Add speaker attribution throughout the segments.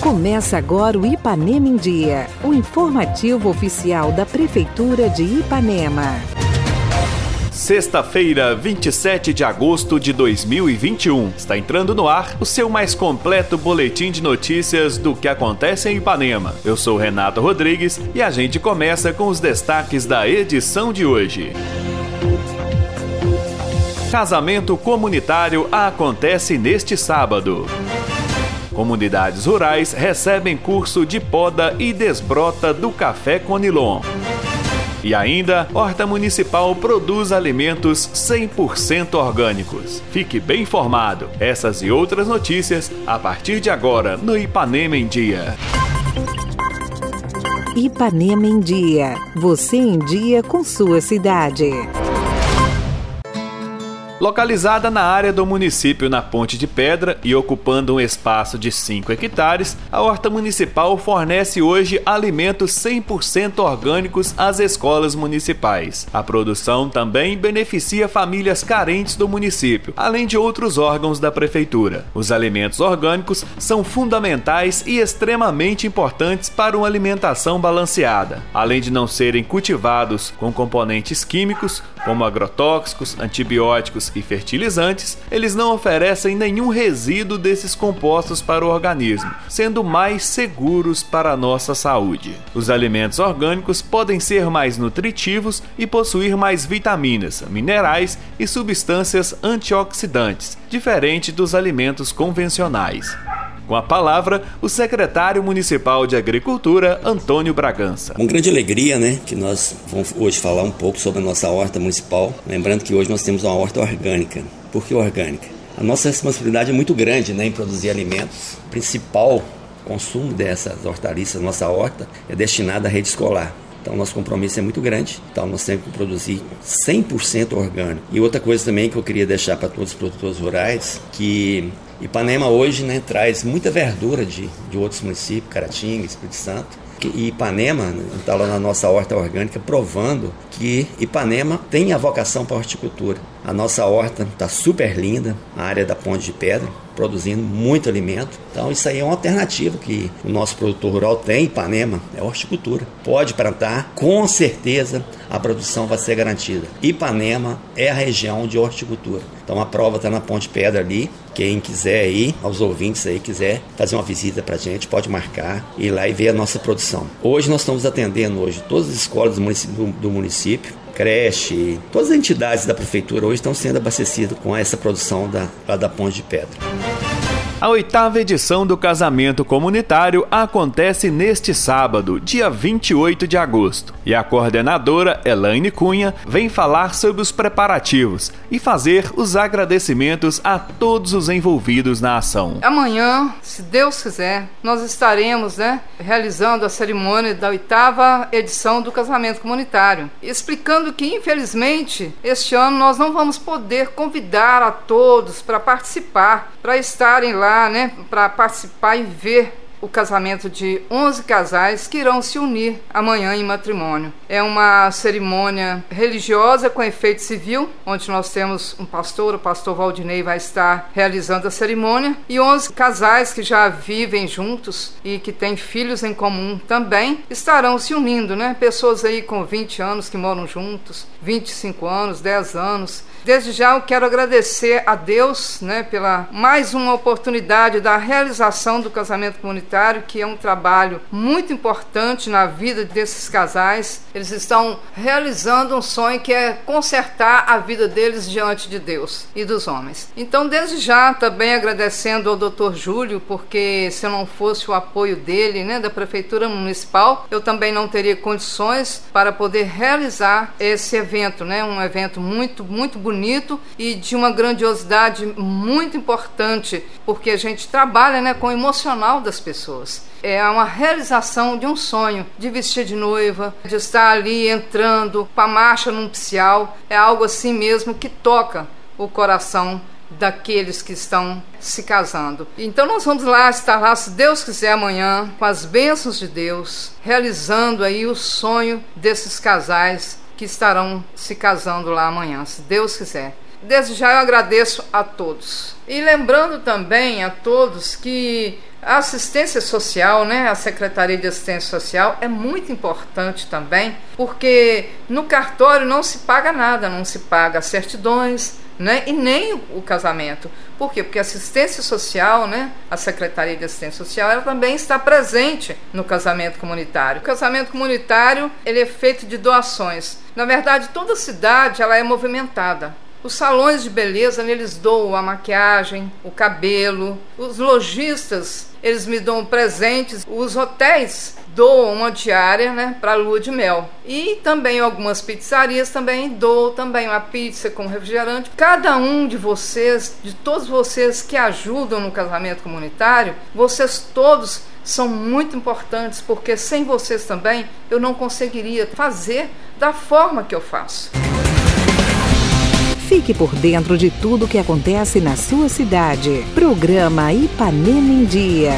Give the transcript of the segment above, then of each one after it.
Speaker 1: Começa agora o Ipanema em Dia, o informativo oficial da Prefeitura de Ipanema.
Speaker 2: Sexta-feira, 27 de agosto de 2021. Está entrando no ar o seu mais completo boletim de notícias do que acontece em Ipanema. Eu sou Renato Rodrigues e a gente começa com os destaques da edição de hoje. Casamento comunitário acontece neste sábado. Comunidades rurais recebem curso de poda e desbrota do café Conilon. E ainda, Horta Municipal produz alimentos 100% orgânicos. Fique bem informado. Essas e outras notícias a partir de agora no Ipanema em Dia.
Speaker 1: Ipanema em Dia. Você em dia com sua cidade.
Speaker 2: Localizada na área do município na Ponte de Pedra e ocupando um espaço de 5 hectares, a horta municipal fornece hoje alimentos 100% orgânicos às escolas municipais. A produção também beneficia famílias carentes do município, além de outros órgãos da prefeitura. Os alimentos orgânicos são fundamentais e extremamente importantes para uma alimentação balanceada, além de não serem cultivados com componentes químicos como agrotóxicos, antibióticos e fertilizantes, eles não oferecem nenhum resíduo desses compostos para o organismo, sendo mais seguros para a nossa saúde. Os alimentos orgânicos podem ser mais nutritivos e possuir mais vitaminas, minerais e substâncias antioxidantes, diferente dos alimentos convencionais. Com a palavra, o secretário municipal de Agricultura, Antônio Bragança.
Speaker 3: Com grande alegria, né, que nós vamos hoje falar um pouco sobre a nossa horta municipal. Lembrando que hoje nós temos uma horta orgânica. Por que orgânica? A nossa responsabilidade é muito grande né, em produzir alimentos. O principal consumo dessas hortaliças, nossa horta, é destinada à rede escolar. Então, nosso compromisso é muito grande. Então, nós temos que produzir 100% orgânico. E outra coisa também que eu queria deixar para todos os produtores rurais, que Ipanema hoje né, traz muita verdura de, de outros municípios, Caratinga, Espírito Santo. E Ipanema está lá na nossa horta orgânica provando que Ipanema tem a vocação para a horticultura. A nossa horta está super linda, a área da Ponte de Pedra, produzindo muito alimento. Então isso aí é uma alternativa que o nosso produtor rural tem, Ipanema, é horticultura. Pode plantar, com certeza a produção vai ser garantida. Ipanema é a região de horticultura. Então a prova está na Ponte Pedra ali. Quem quiser ir, aos ouvintes aí, quiser fazer uma visita para a gente, pode marcar, ir lá e ver a nossa produção. Hoje nós estamos atendendo hoje todas as escolas do município, do, município creche, todas as entidades da prefeitura hoje estão sendo abastecidas com essa produção da, da Ponte de Pedra.
Speaker 2: A oitava edição do casamento comunitário acontece neste sábado, dia 28 de agosto, e a coordenadora Elaine Cunha vem falar sobre os preparativos e fazer os agradecimentos a todos os envolvidos na ação.
Speaker 4: Amanhã, se Deus quiser, nós estaremos né, realizando a cerimônia da oitava edição do casamento comunitário, explicando que, infelizmente, este ano nós não vamos poder convidar a todos para participar, para estarem lá né, para participar e ver o casamento de 11 casais que irão se unir amanhã em matrimônio. É uma cerimônia religiosa com efeito civil, onde nós temos um pastor, o pastor Valdinei vai estar realizando a cerimônia, e 11 casais que já vivem juntos e que têm filhos em comum também estarão se unindo, né? Pessoas aí com 20 anos que moram juntos, 25 anos, 10 anos. Desde já eu quero agradecer a Deus, né, pela mais uma oportunidade da realização do casamento comunitário que é um trabalho muito importante na vida desses casais. Eles estão realizando um sonho que é consertar a vida deles diante de Deus e dos homens. Então, desde já, também agradecendo ao Dr. Júlio, porque se não fosse o apoio dele, né, da Prefeitura Municipal, eu também não teria condições para poder realizar esse evento, né, um evento muito, muito bonito e de uma grandiosidade muito importante, porque a gente trabalha né, com o emocional das pessoas pessoas. É uma realização de um sonho, de vestir de noiva, de estar ali entrando com a marcha nupcial. É algo assim mesmo que toca o coração daqueles que estão se casando. Então nós vamos lá estar lá, se Deus quiser amanhã, com as bênçãos de Deus, realizando aí o sonho desses casais que estarão se casando lá amanhã, se Deus quiser. desde já eu agradeço a todos. E lembrando também a todos que a assistência social, né, a Secretaria de Assistência Social é muito importante também, porque no cartório não se paga nada, não se paga certidões, né, e nem o casamento. Por quê? Porque a assistência social, né, a Secretaria de Assistência Social, ela também está presente no casamento comunitário. O casamento comunitário, ele é feito de doações. Na verdade, toda cidade ela é movimentada. Os salões de beleza, eles doam a maquiagem, o cabelo. Os lojistas, eles me dão presentes. Os hotéis doam uma diária né, para lua de mel. E também algumas pizzarias também doam também uma pizza com refrigerante. Cada um de vocês, de todos vocês que ajudam no casamento comunitário, vocês todos são muito importantes, porque sem vocês também eu não conseguiria fazer da forma que eu faço.
Speaker 1: Fique por dentro de tudo que acontece na sua cidade. Programa Ipanema em Dia.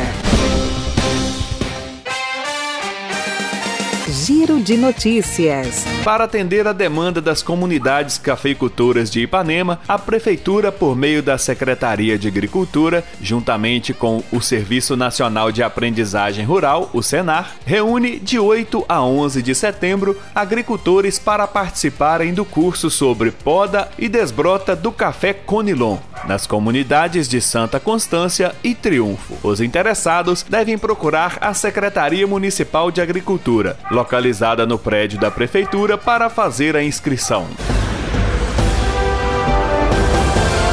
Speaker 1: Giro de Notícias.
Speaker 2: Para atender a demanda das comunidades cafeicultoras de Ipanema, a Prefeitura, por meio da Secretaria de Agricultura, juntamente com o Serviço Nacional de Aprendizagem Rural, o SENAR, reúne de 8 a 11 de setembro agricultores para participarem do curso sobre poda e desbrota do café Conilon, nas comunidades de Santa Constância e Triunfo. Os interessados devem procurar a Secretaria Municipal de Agricultura, localizada no prédio da Prefeitura, para fazer a inscrição.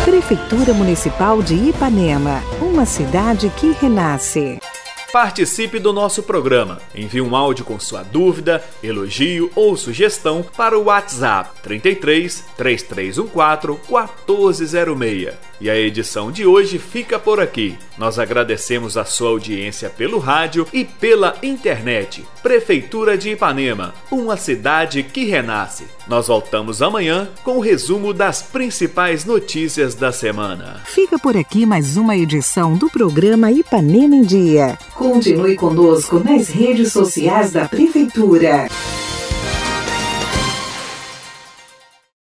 Speaker 1: Prefeitura Municipal de Ipanema, uma cidade que renasce.
Speaker 2: Participe do nosso programa. Envie um áudio com sua dúvida, elogio ou sugestão para o WhatsApp 33 3314 1406. E a edição de hoje fica por aqui. Nós agradecemos a sua audiência pelo rádio e pela internet. Prefeitura de Ipanema, uma cidade que renasce. Nós voltamos amanhã com o resumo das principais notícias da semana.
Speaker 1: Fica por aqui mais uma edição do programa Ipanema em Dia. Continue conosco nas redes sociais da Prefeitura.